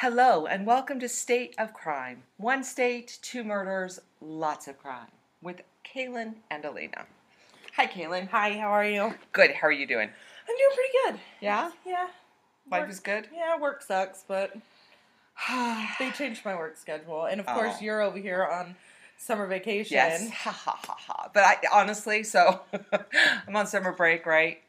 Hello, and welcome to State of Crime. One state, two murders, lots of crime. With Kalynne and Elena. Hi, Kalynne. Hi, how are you? Good. How are you doing? I'm doing pretty good. Yeah? Yeah. Life Work- is good? Yeah, work sucks, but they changed my work schedule. And of oh. course, Oh. you're over here on summer vacation. yes. Ha ha ha ha. But I honestly, so I'm on summer break, right?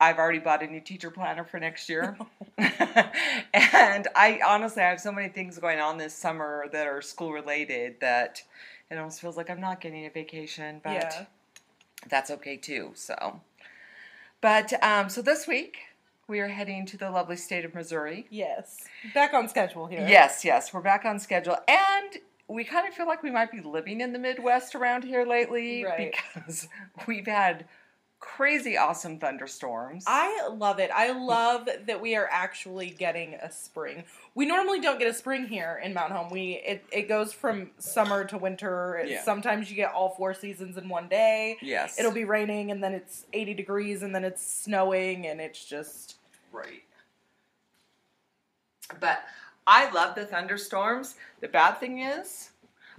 I've already bought a new teacher planner for next year. and I honestly I have so many things going on this summer that are school related that it almost feels like I'm not getting a vacation, but Yeah. that's okay too. So, but um, so this week we are heading to the lovely state of Missouri. Yes. Back on schedule here. Yes, yes, we're back on schedule, and we kind of feel like we might be living in the Midwest around here lately Right. because we've had crazy awesome thunderstorms. I love it. I love that we are actually getting a spring. We normally don't get a spring here in Mount Home. We it, it goes from summer to winter. Yeah. Sometimes you get all four seasons in one day. yes, It'll be raining and then it's 80 degrees and then it's snowing and it's just Right. But I love the thunderstorms. The bad thing is,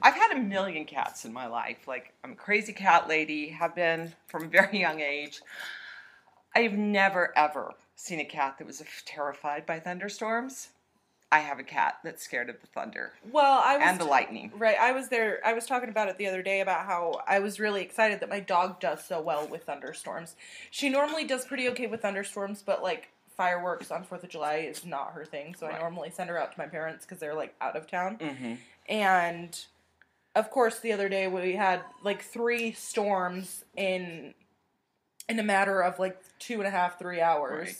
I've had a million cats in my life. Like, I'm a crazy cat lady, have been from a very young age. I've never, ever seen a cat that was terrified by thunderstorms. I have a cat that's scared of the thunder well, I was and the lightning. Right, I was there. I was talking about it the other day about how I was really excited that my dog does so well with thunderstorms. She normally does pretty okay with thunderstorms, but like fireworks on Fourth of July is not her thing. So Right. I normally send her out to my parents because they're like out of town. Mm-hmm. And of course, the other day we had like three storms in in a matter of like two and a half, three hours. Right.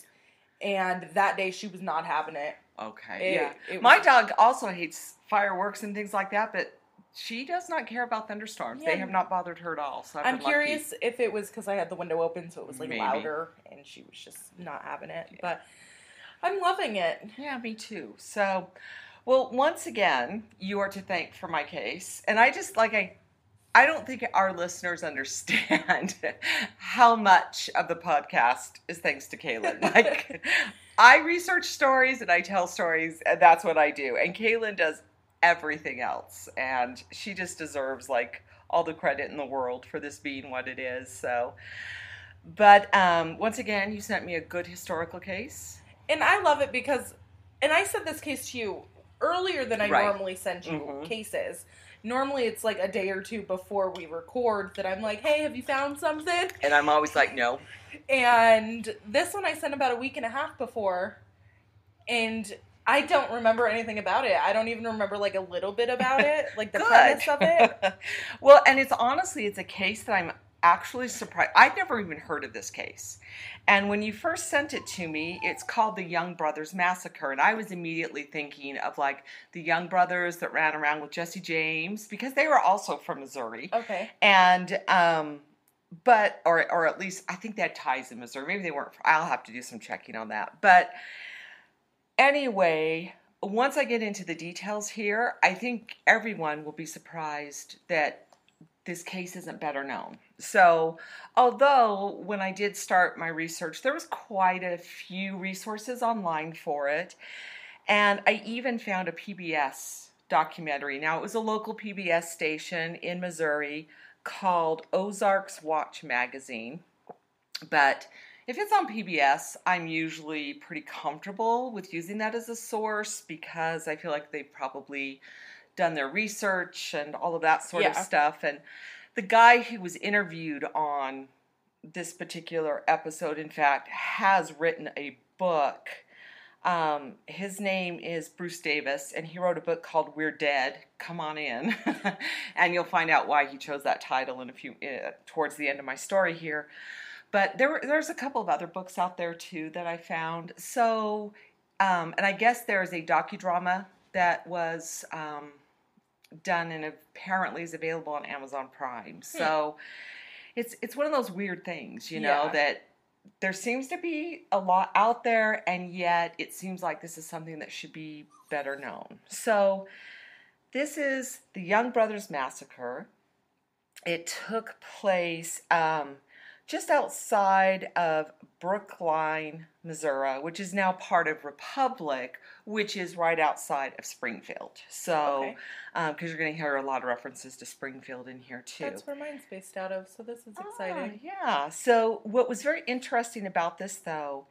And that day she was not having it. Okay. It- yeah. it My dog also hates fireworks and things like that, but she does not care about thunderstorms. Yeah. They have not bothered her at all. So I've I'm been lucky. curious if it was because I had the window open, so it was like Maybe. louder, and she was just not having it. But I'm loving it. Yeah, me too. So, well, once again, you are to thank for my case, and I just like I. I don't think our listeners understand how much of the podcast is thanks to Kalynne. Like, I research stories and I tell stories, and that's what I do. And Kaylin does everything else, and she just deserves like all the credit in the world for this being what it is. So, but um, once again, you sent me a good historical case. And I love it because, and I said this case to you earlier than I Right. normally send you Mhm. cases. Normally it's like a day or two before we record that I'm like, hey, have you found something? And I'm always like, no. And this one I sent about a week and a half before, and I don't remember anything about it. I don't even remember like a little bit about it, like the premise of it. well, and it's honestly, it's a case that I'm actually surprised. I'd never even heard of this case. And when you first sent it to me, it's called the Young Brothers Massacre. And I was immediately thinking of like the Young Brothers that ran around with Jesse James because they were also from Missouri. Okay. And, um, but, or, or at least I think had ties in Missouri. Maybe they weren't. I'll have to do some checking on that. But anyway, once I get into the details here, I think everyone will be surprised that this case isn't better known. So, although when I did start my research, there was quite a few resources online for it, and I even found a PBS documentary. Now, it was a local PBS station in Missouri called Ozarks Watch Magazine, but if it's on PBS, I'm usually pretty comfortable with using that as a source because I feel like they've probably done their research and all of that sort of stuff. And the guy who was interviewed on this particular episode, in fact, has written a book. Um, his name is Bruce Davis, and he wrote a book called "We're Dead." Come on in, and you'll find out why he chose that title in a few uh, towards the end of my story here. But there, there's a couple of other books out there too that I found. So, um, and I guess there is a docudrama that was um, done and apparently is available on Amazon Prime. So, it's it's one of those weird things, you know, Yeah. that there seems to be a lot out there, and yet it seems like this is something that should be better known. So, this is the Young Brothers Massacre. It took place um, just outside of Brookline, Missouri, which is now part of Republic, which is right outside of Springfield. So, Okay. because you're going to hear a lot of references to Springfield in here too. That's where mine's based out of, so this is exciting. Ah, yeah. So, what was very interesting about this, though,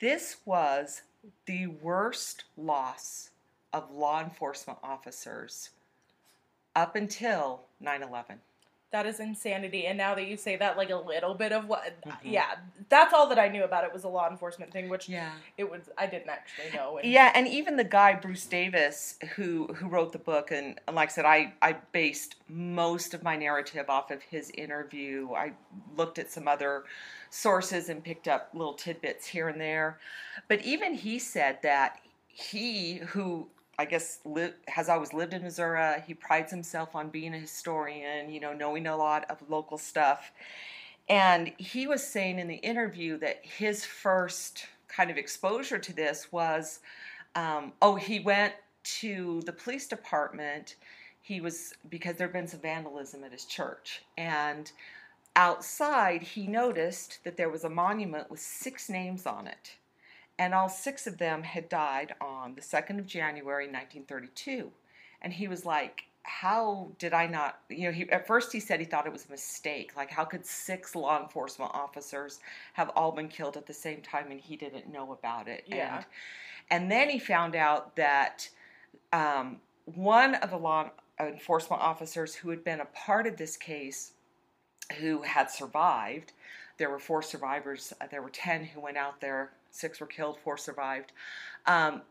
this was the worst loss of law enforcement officers up until 9 11. That is insanity. And now that you say that, like a little bit of what, Mhm. yeah, that's all that I knew about it was a law enforcement thing, which Yeah. it was. I didn't actually know. And Yeah, and even the guy Bruce Davis who who wrote the book, and like I said, I I based most of my narrative off of his interview. I looked at some other sources and picked up little tidbits here and there, but even he said that he who I guess li- has always lived in Missouri. He prides himself on being a historian, you know, knowing a lot of local stuff. And he was saying in the interview that his first kind of exposure to this was um, oh, he went to the police department. He was because there had been some vandalism at his church. And outside, he noticed that there was a monument with six names on it. And all six of them had died on the 2nd of January, 1932. And he was like, how did I not, you know, he, at first he said he thought it was a mistake. Like, how could six law enforcement officers have all been killed at the same time and he didn't know about it? Yeah. And, and then he found out that um, one of the law enforcement officers who had been a part of this case, who had survived, there were four survivors. Uh, there were 10 who went out there, six were killed, four survived. Um,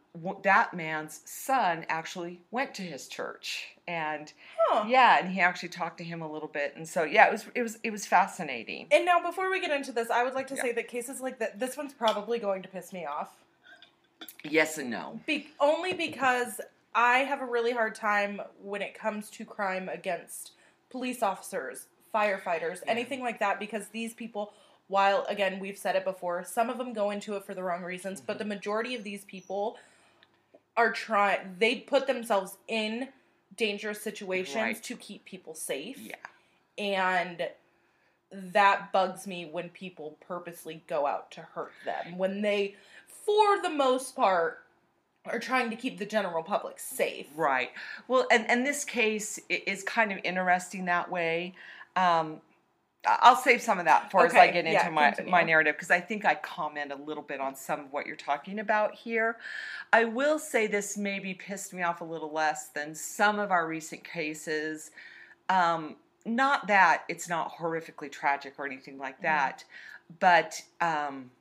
that man's son actually went to his church and Huh. yeah and he actually talked to him a little bit and so yeah it was it was it was fascinating And now, before we get into this, I would like to Yeah. say that cases like that, this one's probably going to piss me off. yes and no Be- only because I have a really hard time when it comes to crime against police officers, firefighters, Yeah. anything like that, because these people, while again, we've said it before, some of them go into it for the wrong reasons, but the majority of these people are trying, they put themselves in dangerous situations Right. to keep people safe. yeah And that bugs me when people purposely go out to hurt them. When they, for the most part, are trying to keep the general public safe. Right. Well, and, and this case is kind of interesting that way. Um, I'll save some of that for as I Okay, get into yeah, my, continue. my narrative because I think I comment a little bit on some of what you're talking about here. I will say this maybe pissed me off a little less than some of our recent cases. Um, not that it's not horrifically tragic or anything like Mhm. that, but um,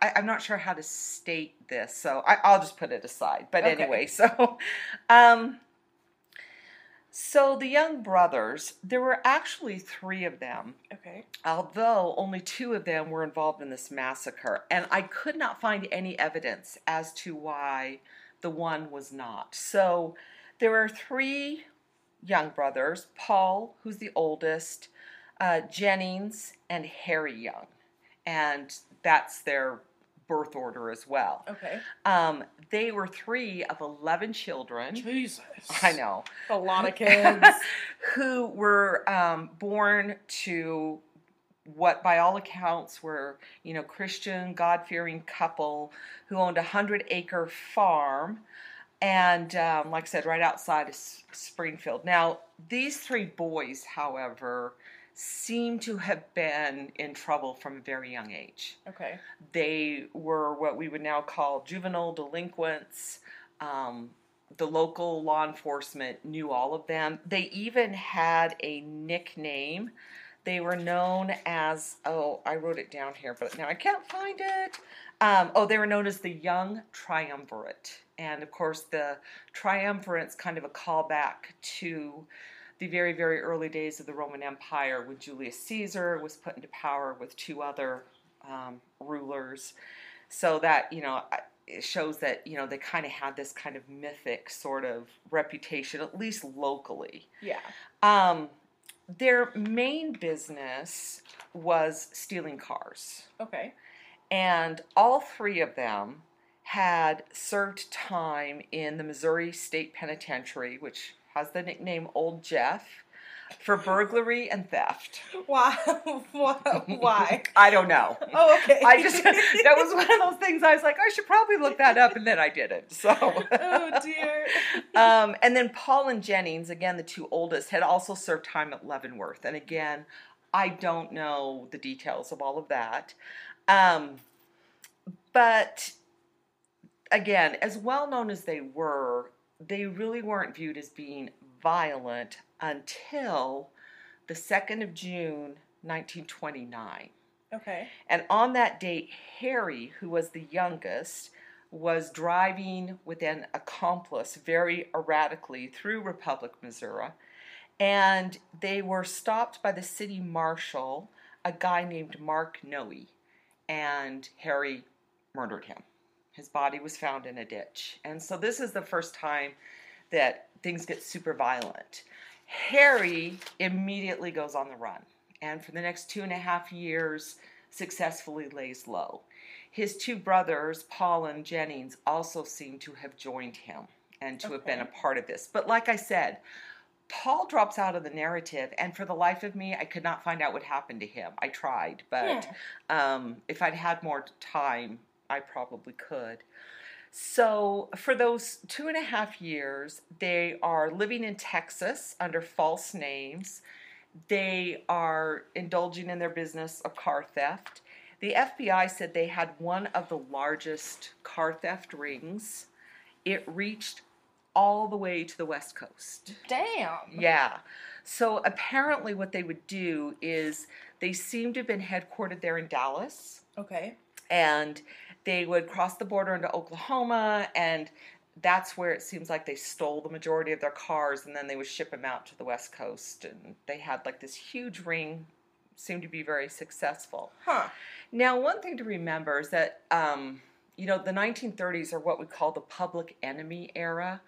I, I'm not sure how to state this, so I, I'll just put it aside. But Okay. anyway, so um, so the young brothers, there were actually three of them, Okay. although only two of them were involved in this massacre, and I could not find any evidence as to why the one was not. So there are three young brothers Paul, who's the oldest, uh, Jennings, and Harry Young. And that's their birth order as well. Okay. Um, they were three of 11 children. Jesus. I know. A lot of kids. who were um, born to what by all accounts were you know christian god-fearing couple who owned a hundred acre farm and um, like i said right outside of S- springfield now these three boys however seem to have been in trouble from a very young age okay. they were what we would now call juvenile delinquents. Um, the local law enforcement knew all of them. They even had a nickname. They were known as, oh, I wrote it down here, but now I can't find it. Um, oh, they were known as the Young Triumvirate. And of course, the triumvirate's kind of a callback to the very, very early days of the Roman Empire when Julius Caesar was put into power with two other um, rulers. So that, you know, it shows that, you know, they kind of had this kind of mythic sort of reputation, at least locally. Yeah. Um, their main business was stealing cars. Okay. And all three of them had served time in the Missouri State Penitentiary, which has the nickname Old Jeff. for burglary and theft. Why? Why? I don't know. Oh, okay. I just that was one of those things I was like, I should probably look that up, and then I didn't. So. oh dear. um, and then Paul and Jennings, again the two oldest, had also served time at Leavenworth, and again, I don't know the details of all of that. Um, but again, as well known as they were, they really weren't viewed as being violent until the 2nd of June, 1929. Okay. And on that date, Harry, who was the youngest, was driving with an accomplice very erratically through Republic, Missouri. And they were stopped by the city marshal, a guy named Mark Noe. And Harry murdered him. His body was found in a ditch. And so this is the first time that things get super violent. Harry immediately goes on the run and for the next two and a half years successfully lays low. His two brothers, Paul and Jennings, also seem to have joined him and to have been a part of this. But like I said, Paul drops out of the narrative, and for the life of me, I could not find out what happened to him. I tried, but um, if I'd had more time, I probably could. So, for those two and a half years, they are living in Texas under false names. They are indulging in their business of car theft. The FBI said they had one of the largest car theft rings. It reached all the way to the West Coast. Damn. Yeah. So apparently, what they would do is they seem to have been headquartered there in Dallas, Okay. and they would cross the border into Oklahoma, and that's where it seems like they stole the majority of their cars, and then they would ship them out to the West Coast, and they had like this huge ring, seemed to be very successful. Huh. Now, one thing to remember is that, um, you know, the 1930s are what we call the public enemy era.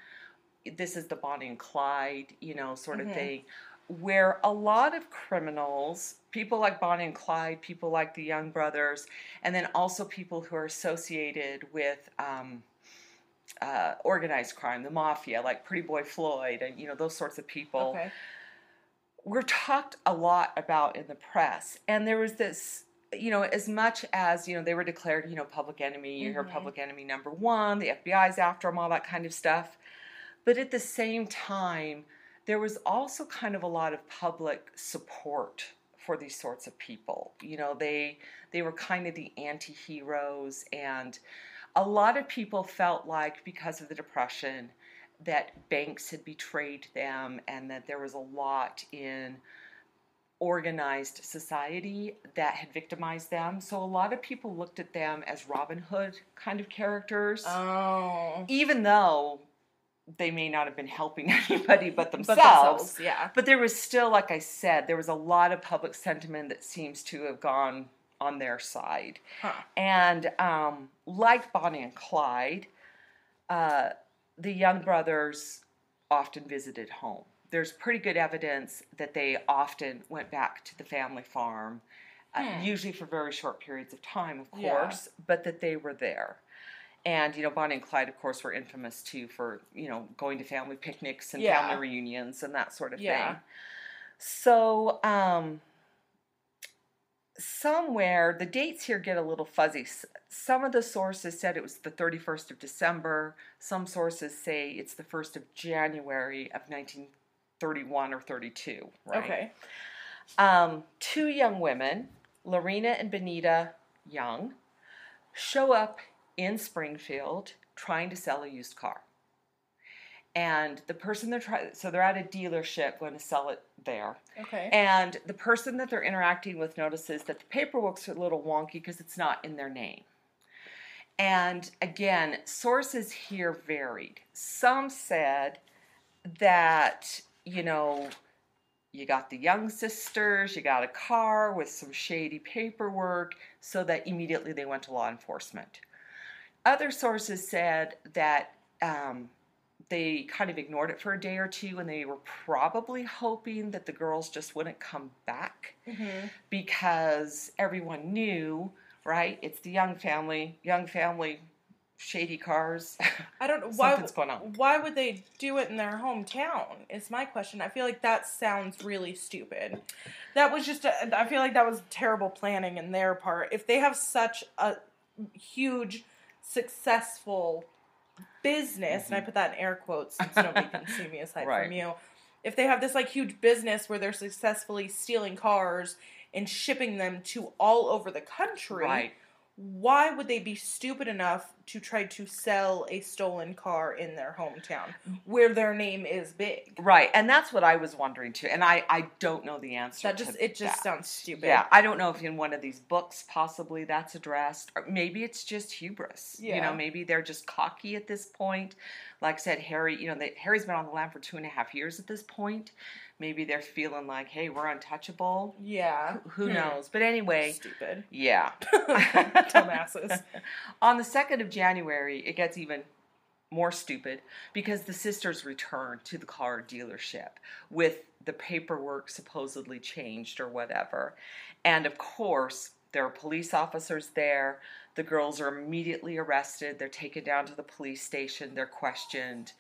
This is the Bonnie and Clyde, you know, sort of Mhm. thing, where a lot of criminals, people like Bonnie and Clyde, people like the Young Brothers, and then also people who are associated with um, uh, organized crime, the mafia, like Pretty Boy Floyd, and, you know, those sorts of people Okay. were talked a lot about in the press and there was this you know as much as you know they were declared you know public enemy you hear Mhm. public enemy number one the fbi's after them all that kind of stuff but at the same time there was also kind of a lot of public support for these sorts of people you know they they were kind of the anti-heroes and a lot of people felt like because of the depression that banks had betrayed them and that there was a lot in organized society that had victimized them. So a lot of people looked at them as Robin Hood kind of characters, Oh. even though they may not have been helping anybody but But themselves. yeah. But there was still, like I said, there was a lot of public sentiment that seems to have gone on their side. Huh. And um, like Bonnie and Clyde, uh, the young brothers often visited home. There's pretty good evidence that they often went back to the family farm, uh, Hmm. usually for very short periods of time, of Yeah. course, but that they were there. And you know, Bonnie and Clyde, of course, were infamous too for you know going to family picnics and Yeah. family reunions and that sort of Yeah. thing. So, um, somewhere the dates here get a little fuzzy. Some of the sources said it was the 31st of December. Some sources say it's the 1st of January of 1931 or 32. Right? Okay. Um, two young women, Lorena and Benita Young, show up in Springfield trying to sell a used car. And the person they're trying, so they're at a dealership going to sell it there. Okay. And the person that they're interacting with notices that the paperwork's a little wonky because it's not in their name. And again, sources here varied. Some said that, you know, you got the young sisters, you got a car with some shady paperwork, so that immediately they went to law enforcement. Other sources said that um, they kind of ignored it for a day or two and they were probably hoping that the girls just wouldn't come back hmm because everyone knew, right? It's the young family. Young family shady cars. I don't know why. Something's going on. Why would they do it in their hometown? Is my question. I feel like that sounds really stupid. That was just. A, I feel like that was terrible planning in their part. If they have such a huge, successful business, and I put that in air quotes since nobody can see me aside Mm-hmm. Right. from you. If they have this like huge business where they're successfully stealing cars and shipping them to all over the country, right. why would they be stupid enough to try to sell a stolen car in their hometown where their name is big? Right. And that's what I was wondering too. And I, I don't know the answer. That just it just that. sounds stupid. Yeah, I don't know if in one of these books possibly that's addressed, or maybe it's just hubris. You know, maybe they're just cocky at this point. Like I said, Harry, you know, they, Harry's been on the lam for two and a half years at this point. Maybe they're feeling like, hey, we're untouchable. Yeah. Who Hmm. knows? But anyway, Stupid. yeah. Dumbasses. on the 2nd of January, it gets even more stupid because the sisters return to the car dealership with the paperwork supposedly changed or whatever. And of course, there are police officers there. The girls are immediately arrested. They're taken down to the police station. They're questioned.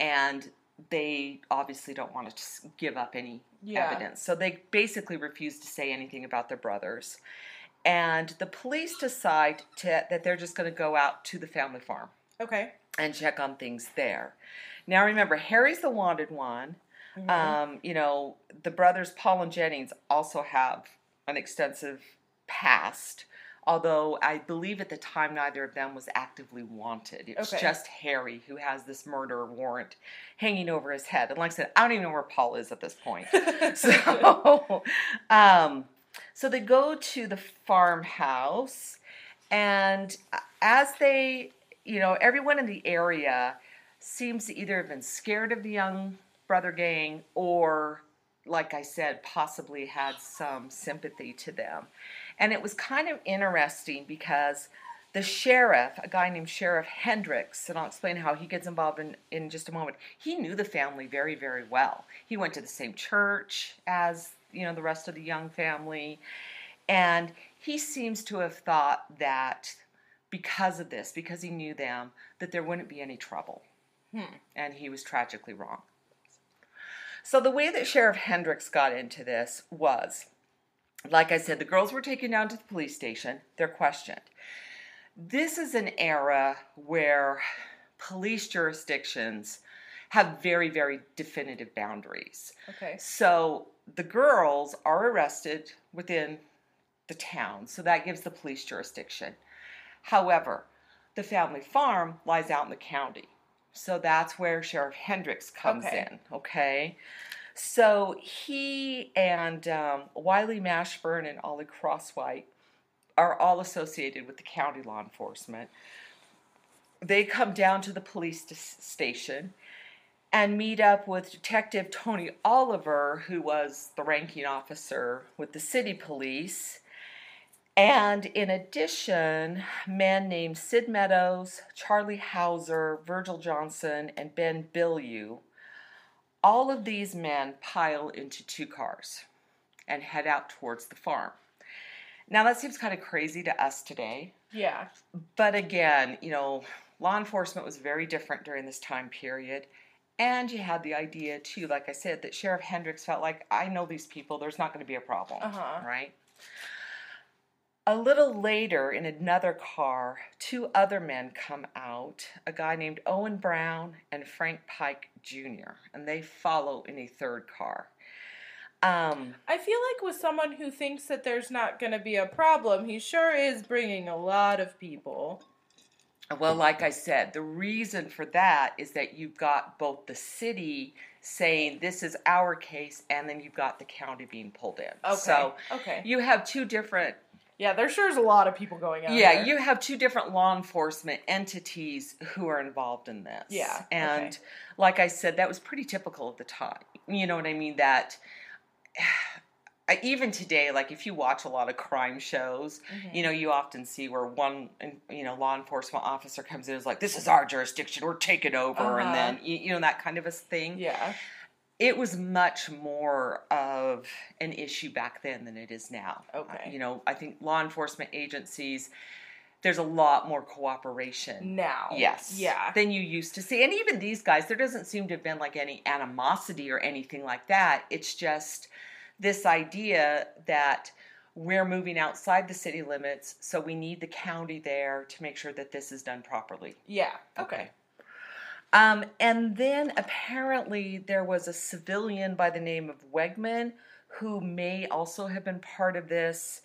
And they obviously don't want to give up any Yeah. evidence. So they basically refuse to say anything about their brothers. And the police decide to, that they're just going to go out to the family farm Okay. and check on things there. Now remember, Harry's the wanted one. Mhm. Um, you know, the brothers Paul and Jennings also have an extensive past. Although I believe at the time neither of them was actively wanted. It was Okay. just Harry who has this murder warrant hanging over his head. And like I said, I don't even know where Paul is at this point. so, um, so they go to the farmhouse, and as they, you know, everyone in the area seems to either have been scared of the young brother gang or, like I said, possibly had some sympathy to them. And it was kind of interesting because the sheriff, a guy named Sheriff Hendrix, and I'll explain how he gets involved in, in just a moment, he knew the family very, very well. He went to the same church as, you know, the rest of the young family. And he seems to have thought that because of this, because he knew them, that there wouldn't be any trouble. Hmm. And he was tragically wrong. So the way that Sheriff Hendrix got into this was, like I said, the girls were taken down to the police station. They're questioned. This is an era where police jurisdictions have very, very definitive boundaries. Okay. So the girls are arrested within the town, so that gives the police jurisdiction. However, the family farm lies out in the county. So that's where Sheriff Hendrix comes Okay. in, okay? So he and um, Wiley Mashburn and Ollie Crosswhite are all associated with the county law enforcement. They come down to the police station and meet up with Detective Tony Oliver, who was the ranking officer with the city police. And in addition, men named Sid Meadows, Charlie Houser, Virgil Johnson, and Ben Bilyeu. All of these men pile into two cars and head out towards the farm. Now, that seems kind of crazy to us today. Yeah. But again, you know, law enforcement was very different during this time period. And you had the idea, too, like I said, that Sheriff Hendrix felt like, I know these people, there's not going to be a problem. Uh-huh. Right? A little later, in another car, two other men come out a guy named Owen Brown and Frank Pike Jr., and they follow in a third car. Um, I feel like with someone who thinks that there's not going to be a problem, he sure is bringing a lot of people. Well, like I said, the reason for that is that you've got both the city saying this is our case, and then you've got the county being pulled in. Okay. So okay. you have two different, Yeah, there sure is a lot of people going out. yeah, there. you have two different law enforcement entities who are involved in this. Yeah, and okay. like I said, that was pretty typical at the time. You know what I mean? That. I, even today, like if you watch a lot of crime shows, Mhm. you know, you often see where one, you know, law enforcement officer comes in and is like, "This is our jurisdiction. We're taking over," and Uh-huh. then you, you know that kind of a thing. Yeah. It was much more of an issue back then than it is now. Okay. You know, I think law enforcement agencies there's a lot more cooperation now. Yes. Yeah. Than you used to see. And even these guys, there doesn't seem to have been like any animosity or anything like that. It's just this idea that we're moving outside the city limits, so we need the county there to make sure that this is done properly. yeah. Okay. Um, and then apparently there was a civilian by the name of Wegman who may also have been part of this.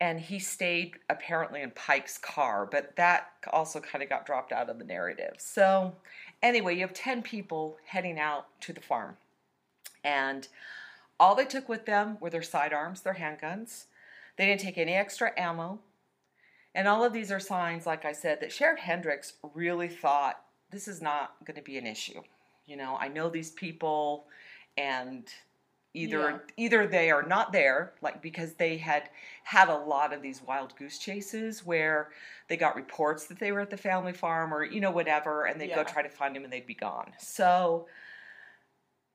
And he stayed apparently in Pike's car, but that also kind of got dropped out of the narrative. So, anyway, you have 10 people heading out to the farm. And all they took with them were their sidearms, their handguns. They didn't take any extra ammo. And all of these are signs, like I said, that Sheriff Hendrix really thought this is not going to be an issue. You know, I know these people, and either Yeah. either they are not there, like because they had had a lot of these wild goose chases where they got reports that they were at the family farm or you know whatever, and they'd go try to find them and they'd be gone. So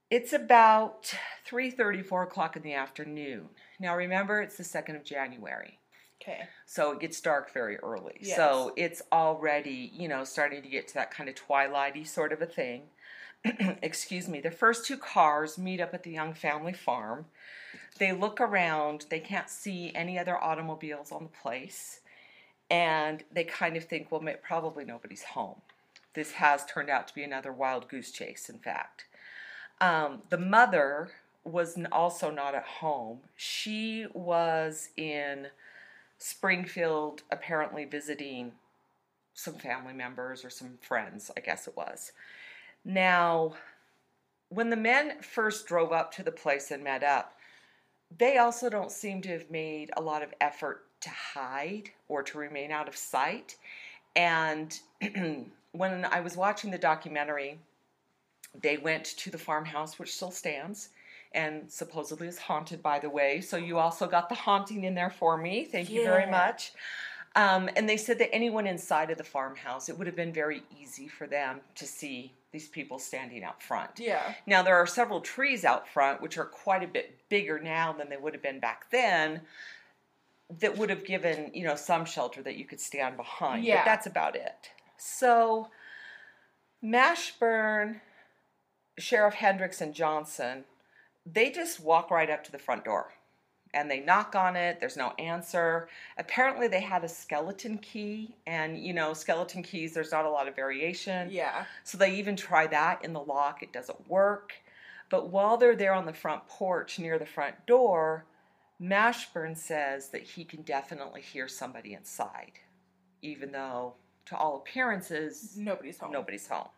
it's about three thirty, four o'clock in the afternoon. Now remember, it's the second of January. Okay. So it gets dark very early. Yes. So it's already, you know, starting to get to that kind of twilighty sort of a thing. Excuse me. The first two cars meet up at the Young Family Farm. They look around, they can't see any other automobiles on the place, and they kind of think, well, probably nobody's home. This has turned out to be another wild goose chase, in fact. Um, the mother was also not at home. She was in Springfield, apparently visiting some family members or some friends, I guess it was. Now, when the men first drove up to the place and met up, they also don't seem to have made a lot of effort to hide or to remain out of sight. And when I was watching the documentary, they went to the farmhouse, which still stands and supposedly is haunted, by the way. So you also got the haunting in there for me. Thank you very much. Um, and they said that anyone inside of the farmhouse, it would have been very easy for them to see these people standing out front. Yeah. Now, there are several trees out front, which are quite a bit bigger now than they would have been back then, that would have given, you know, some shelter that you could stand behind. Yeah. But that's about it. So, Mashburn, Sheriff Hendrix, and Johnson, they just walk right up to the front door and they knock on it. There's no answer. Apparently, they had a skeleton key, and you know, skeleton keys, there's not a lot of variation. Yeah. So they even try that in the lock, it doesn't work. But while they're there on the front porch near the front door, Mashburn says that he can definitely hear somebody inside, even though, to all appearances, Nobody's home. nobody's home.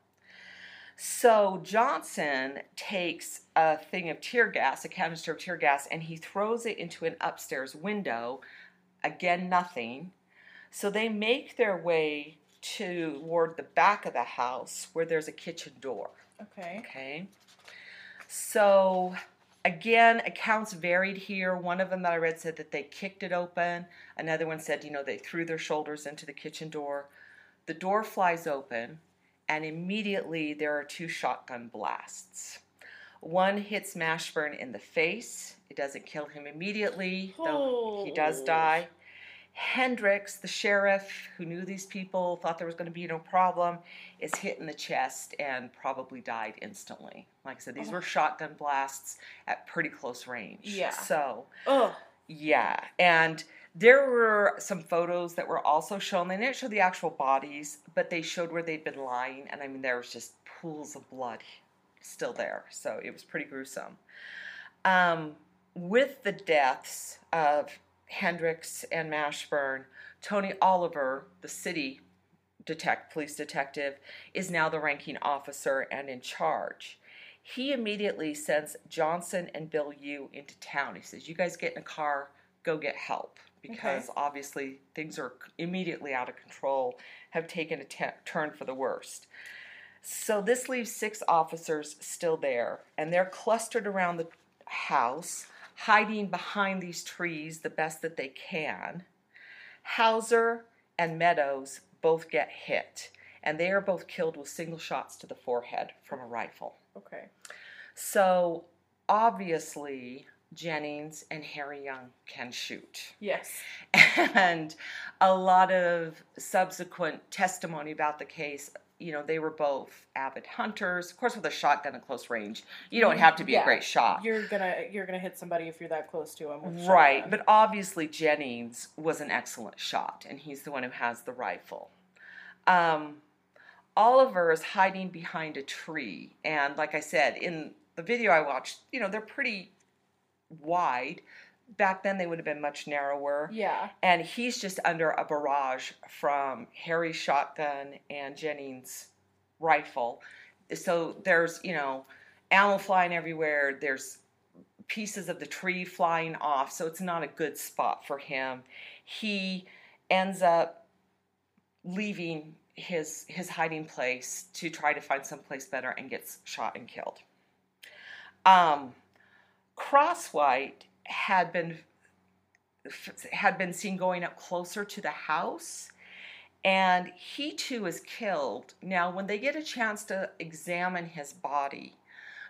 So Johnson takes a thing of tear gas, a canister of tear gas, and he throws it into an upstairs window. Again, nothing. So they make their way toward the back of the house where there's a kitchen door. Okay. Okay. So again, accounts varied here. One of them that I read said that they kicked it open. Another one said, you know, they threw their shoulders into the kitchen door. The door flies open, and immediately there are two shotgun blasts. One hits Mashburn in the face. It doesn't kill him immediately, though he does Oh. die. Hendrix, the sheriff who knew these people, thought there was going to be no problem, is hit in the chest and probably died instantly. Like I said, these Oh. were shotgun blasts at pretty close range. Yeah. So, Ugh. Yeah. And there were some photos that were also shown. They didn't show the actual bodies, but they showed where they'd been lying. And I mean, there was just pools of blood still there. So it was pretty gruesome. Um, with the deaths of Hendrix and Mashburn, Tony Oliver, the city detect police detective, is now the ranking officer and in charge. He immediately sends Johnson and Bilyeu into town. He says, "You guys get in a car, go get help." Because obviously things are immediately out of control, have taken a turn for the worst. So this leaves six officers still there, and they're clustered around the house, hiding behind these trees the best that they can. Houser and Meadows both get hit, and they are both killed with single shots to the forehead from a rifle. Okay. So obviously, Jennings and Harry Young can shoot. Yes. And a lot of subsequent testimony about the case, you know, they were both avid hunters. Of course, with a shotgun at close range, you don't have to be Yeah. a great shot. You're gonna you're gonna hit somebody if you're that close to him. Right, but obviously Jennings was an excellent shot, and he's the one who has the rifle. Um, Oliver is hiding behind a tree, and like I said in the video I watched, you know they're pretty wide. Back then they would have been much narrower, yeah, and he's just under a barrage from Harry's shotgun and Jennings' rifle. So there's you know ammo flying everywhere. There's pieces of the tree flying off, so it's not a good spot for him. He ends up leaving his his hiding place to try to find someplace better and gets shot and killed. Um, Crosswhite had been had been seen going up closer to the house and he too is killed. Now, when they get a chance to examine his body,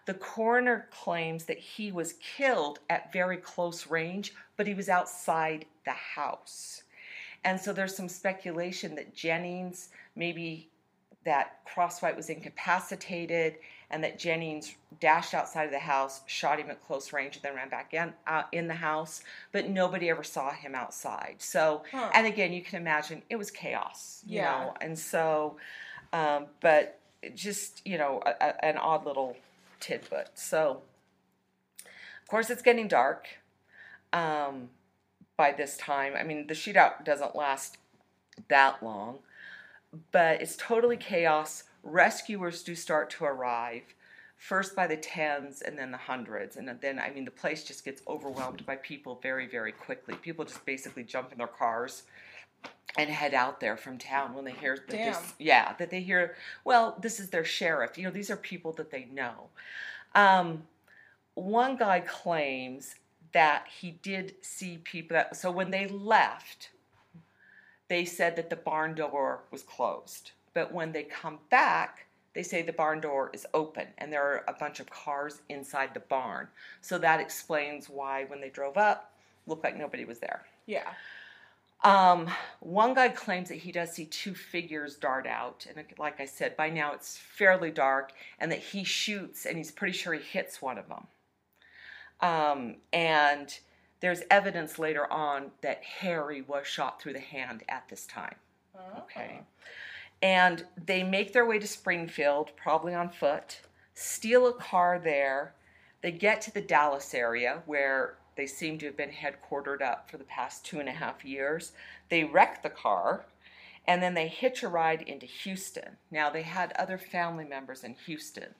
the coroner claims that he was killed at very close range, but he was outside the house. And so there's some speculation that Jennings, maybe that Crosswhite was incapacitated and that Jennings dashed outside of the house, shot him at close range, and then ran back in, uh, in the house, but nobody ever saw him outside. So, Huh. and again, you can imagine it was chaos, you Yeah. know, and so, um, but just, you know, a, a, an odd little tidbit. So, of course, it's getting dark um, by this time. I mean, the shootout doesn't last that long, but it's totally chaos. Rescuers do start to arrive, first by the tens and then the hundreds. And then, I mean, the place just gets overwhelmed by people very, very quickly. People just basically jump in their cars and head out there from town when they hear that Damn. this, yeah, that they hear, well, this is their sheriff. You know, these are people that they know. Um, one guy claims that he did see people that, so when they left, they said that the barn door was closed. But when they come back, they say the barn door is open and there are a bunch of cars inside the barn. So that explains why when they drove up, looked like nobody was there. yeah. Um, one guy claims that he does see two figures dart out, and like I said, by now it's fairly dark, and that he shoots, and he's pretty sure he hits one of them. Um, and there's evidence later on that Harry was shot through the hand at this time. Okay. And they make their way to Springfield, probably on foot, steal a car there. They get to the Dallas area where they seem to have been headquartered up for the past two and a half years. They wreck the car and then they hitch a ride into Houston. Now, they had other family members in Houston.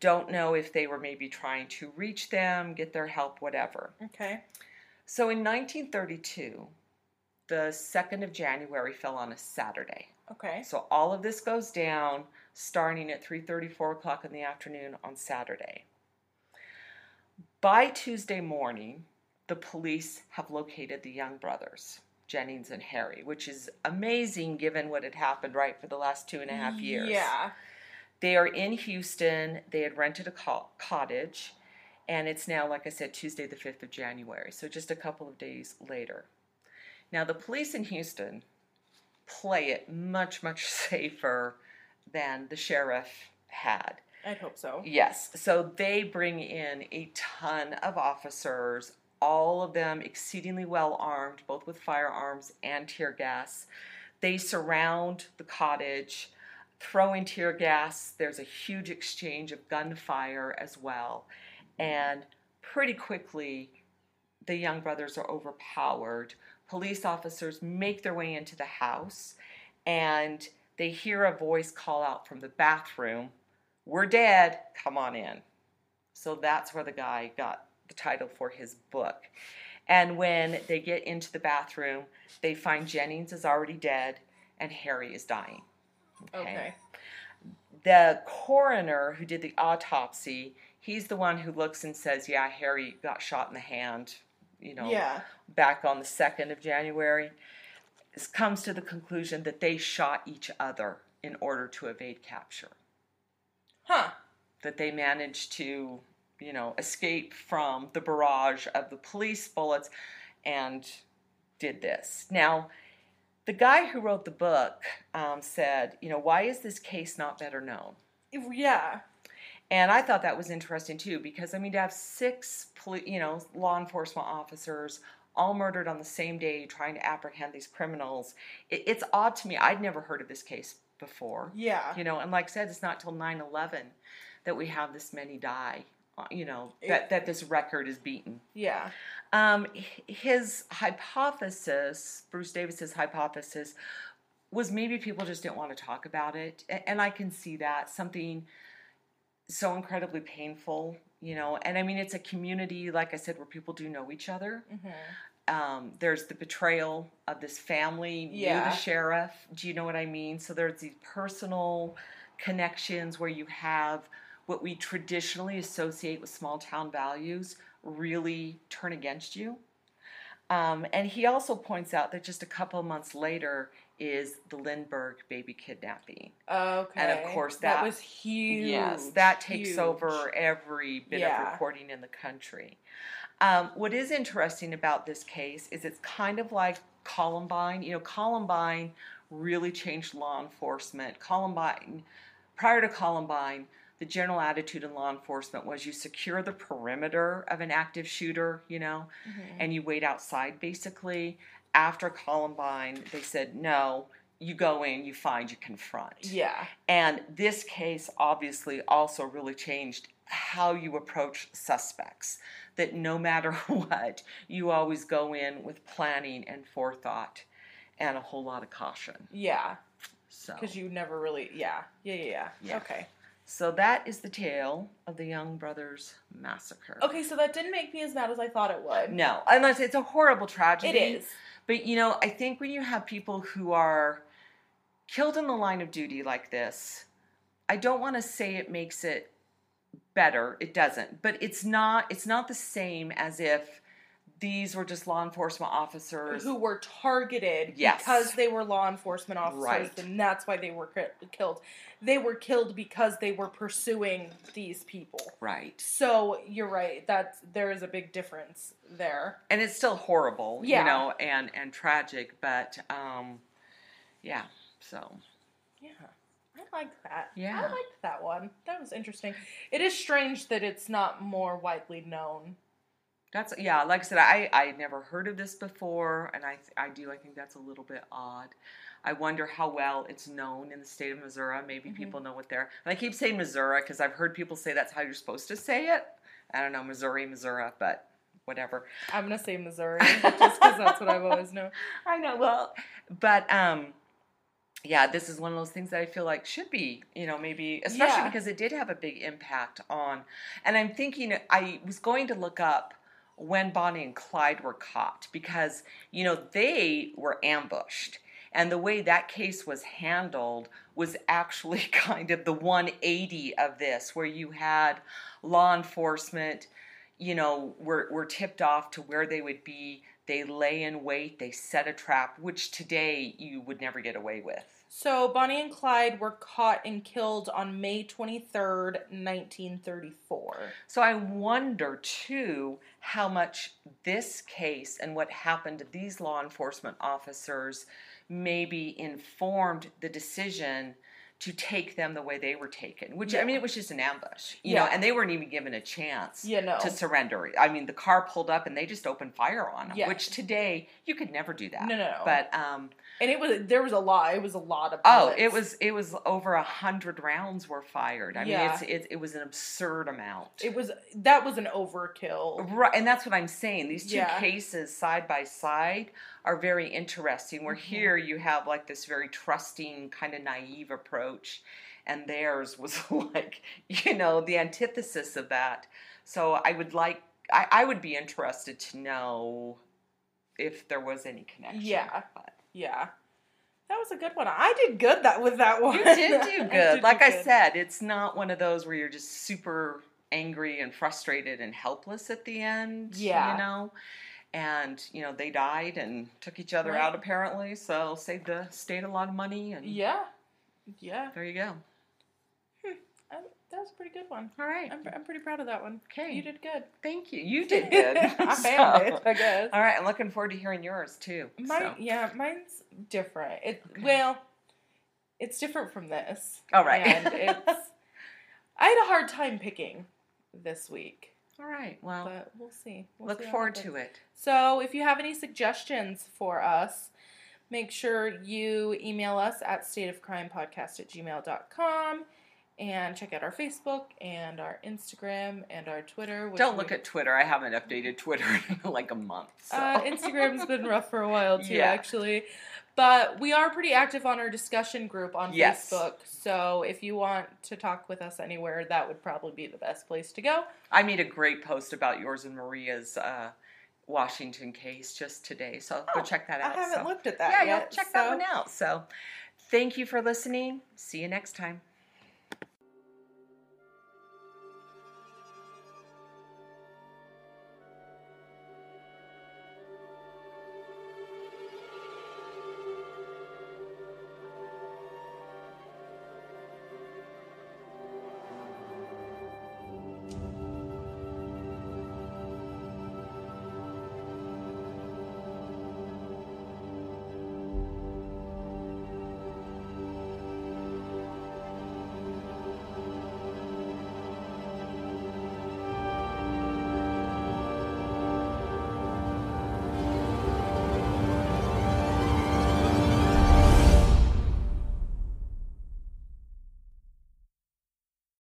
Don't know if they were maybe trying to reach them, get their help, whatever. Okay. So in 1932, the 2nd of January fell on a Saturday. Okay. So all of this goes down starting at 3:30, 4 o'clock in the afternoon on Saturday. By Tuesday morning, the police have located the young brothers, Jennings and Harry, which is amazing given what had happened right for the last two and a half years. Yeah. They are in Houston. They had rented a co- cottage, and it's now, like I said, Tuesday, the 5th of January. So just a couple of days later. Now, the police in Houston play it much, much safer than the sheriff had. I'd hope so. Yes. So they bring in a ton of officers, all of them exceedingly well armed, both with firearms and tear gas. They surround the cottage, throwing tear gas. There's a huge exchange of gunfire as well. And pretty quickly, the young brothers are overpowered. Police officers make their way into the house and they hear a voice call out from the bathroom we're dead, come on in. So that's where the guy got the title for his book. And when they get into the bathroom, they find Jennings is already dead and Harry is dying. Okay. The coroner who did the autopsy, he's the one who looks and says, Yeah, Harry got shot in the hand, you know, Yeah. back on the 2nd of January. Comes to the conclusion that they shot each other in order to evade capture Huh. that they managed to you know, escape from the barrage of the police bullets and did this. Now, the guy who wrote the book um, said, you know, why is this case not better known? Yeah. And I thought that was interesting too, because I mean, to have six, you know, law enforcement officers all murdered on the same day trying to apprehend these criminals, it, it's odd to me. I'd never heard of this case before. Yeah. You know, and like I said, it's not till 9 11 that we have this many die, uh, you know, that, that this record is beaten. Yeah. Um, his hypothesis, Bruce Davis's hypothesis, was maybe people just didn't want to talk about it, and I can see that something so incredibly painful, you know. And I mean, it's a community, like I said, where people do know each other. hmm Um, there's the betrayal of this family, Yeah. the sheriff. Do you know what I mean? So there's these personal connections where you have what we traditionally associate with small town values really turn against you. Um, and he also points out that just a couple of months later is the Lindbergh baby kidnapping. Okay. And of course that- was huge. Yes, that takes huge. over every bit Yeah. of reporting in the country. Um, what is interesting about this case is it's kind of like Columbine. You know, Columbine really changed law enforcement. Columbine, prior to Columbine, the general attitude in law enforcement was you secure the perimeter of an active shooter, you know, Mhm. and you wait outside basically. After Columbine, they said, no, you go in, you find, you confront. Yeah. And this case obviously also really changed how you approach suspects. That no matter what, you always go in with planning and forethought and a whole lot of caution. Yeah. So, Because you never really. Yeah. Yeah. Yeah. Yeah. Yeah. Okay. So that is the tale of the Young Brothers Massacre. Okay. So that didn't make me as mad as I thought it would. No, unless it's a horrible tragedy. It is. But you know, I think when you have people who are killed in the line of duty like this, I don't want to say it makes it better. It doesn't. But it's not it's not the same as if these were just law enforcement officers. Who were targeted Yes. because they were law enforcement officers, Right. and that's why they were ki- killed. They were killed because they were pursuing these people. right. So you're right. That there is a big difference there. And it's still horrible, Yeah. you know, and and tragic, but um yeah. So, Yeah. I like that. Yeah. I liked that one. That was interesting. It is strange that it's not more widely known. That's yeah, like I said, I I never heard of this before, and I I do I think that's a little bit odd. I wonder how well it's known in the state of Missouri. Maybe Mhm. people know what they're. And I keep saying Missouri because I've heard people say that's how you're supposed to say it. I don't know Missouri, Missouri, but whatever. I'm gonna say Missouri just because that's what I've always known. I know. Well, but um, yeah, this is one of those things that I feel like should be, you know, maybe especially Yeah. because it did have a big impact on. And I'm thinking I was going to look up when Bonnie and Clyde were caught because you know they were ambushed. And the way that case was handled was actually kind of the 180 of this, where you had law enforcement, you know, were, were tipped off to where they would be. They lay in wait, they set a trap, which today you would never get away with. So Bonnie and Clyde were caught and killed on May 23rd, 1934. So I wonder too how much this case and what happened to these law enforcement officers maybe informed the decision to take them the way they were taken. Which I mean, it was just an ambush, you know, and they weren't even given a chance You know. to surrender. I mean, the car pulled up and they just opened fire on them. Yeah. Which today you could never do that. No, no, no. But um, And it was there was a lot. It was a lot of oh, it was it was over a hundred rounds were fired. I mean, Yeah. it's it, it was an absurd amount. It was that was an overkill. Right, and that's what I'm saying. These two Yeah. cases side by side are very interesting. Where Mhm. here you have like this very trusting, kind of naive approach, and theirs was like, you know, the antithesis of that. So I would like, I, I would be interested to know if there was any connection. Yeah. But Yeah. That was a good one. I did good that with that one. you did do I good. did like do I good. said, it's not one of those where you're just super angry and frustrated and helpless at the end. Yeah. You know? And, you know, they died and took each other Right. out apparently, so saved the state a lot of money and Yeah. Yeah. there you go. That was a pretty good one. All right. I'm, I'm pretty proud of that one. Okay. You did good. Thank you. You did good. I So- am it, I guess. All right. I'm looking forward to hearing yours too. Mine, so. yeah, mine's different. It Okay. well, it's different from this. All right. and it's. I had a hard time picking this week, All right. Well, but we'll see. We'll look see forward to it. So, if you have any suggestions for us, make sure you email us at stateofcrimepodcast at gmail.com and check out our Facebook and our Instagram and our Twitter. Don't we- look at Twitter. I haven't updated Twitter in like a month. So. Uh, Instagram's been rough for a while too, Yeah. actually. But we are pretty active on our discussion group on Yes. Facebook. So if you want to talk with us anywhere, that would probably be the best place to go. I made a great post about yours and Maria's uh, Washington case just today. So go Oh, check that out. I haven't so. looked at that yeah, yet. you'll check so that one out. So thank you for listening. See you next time.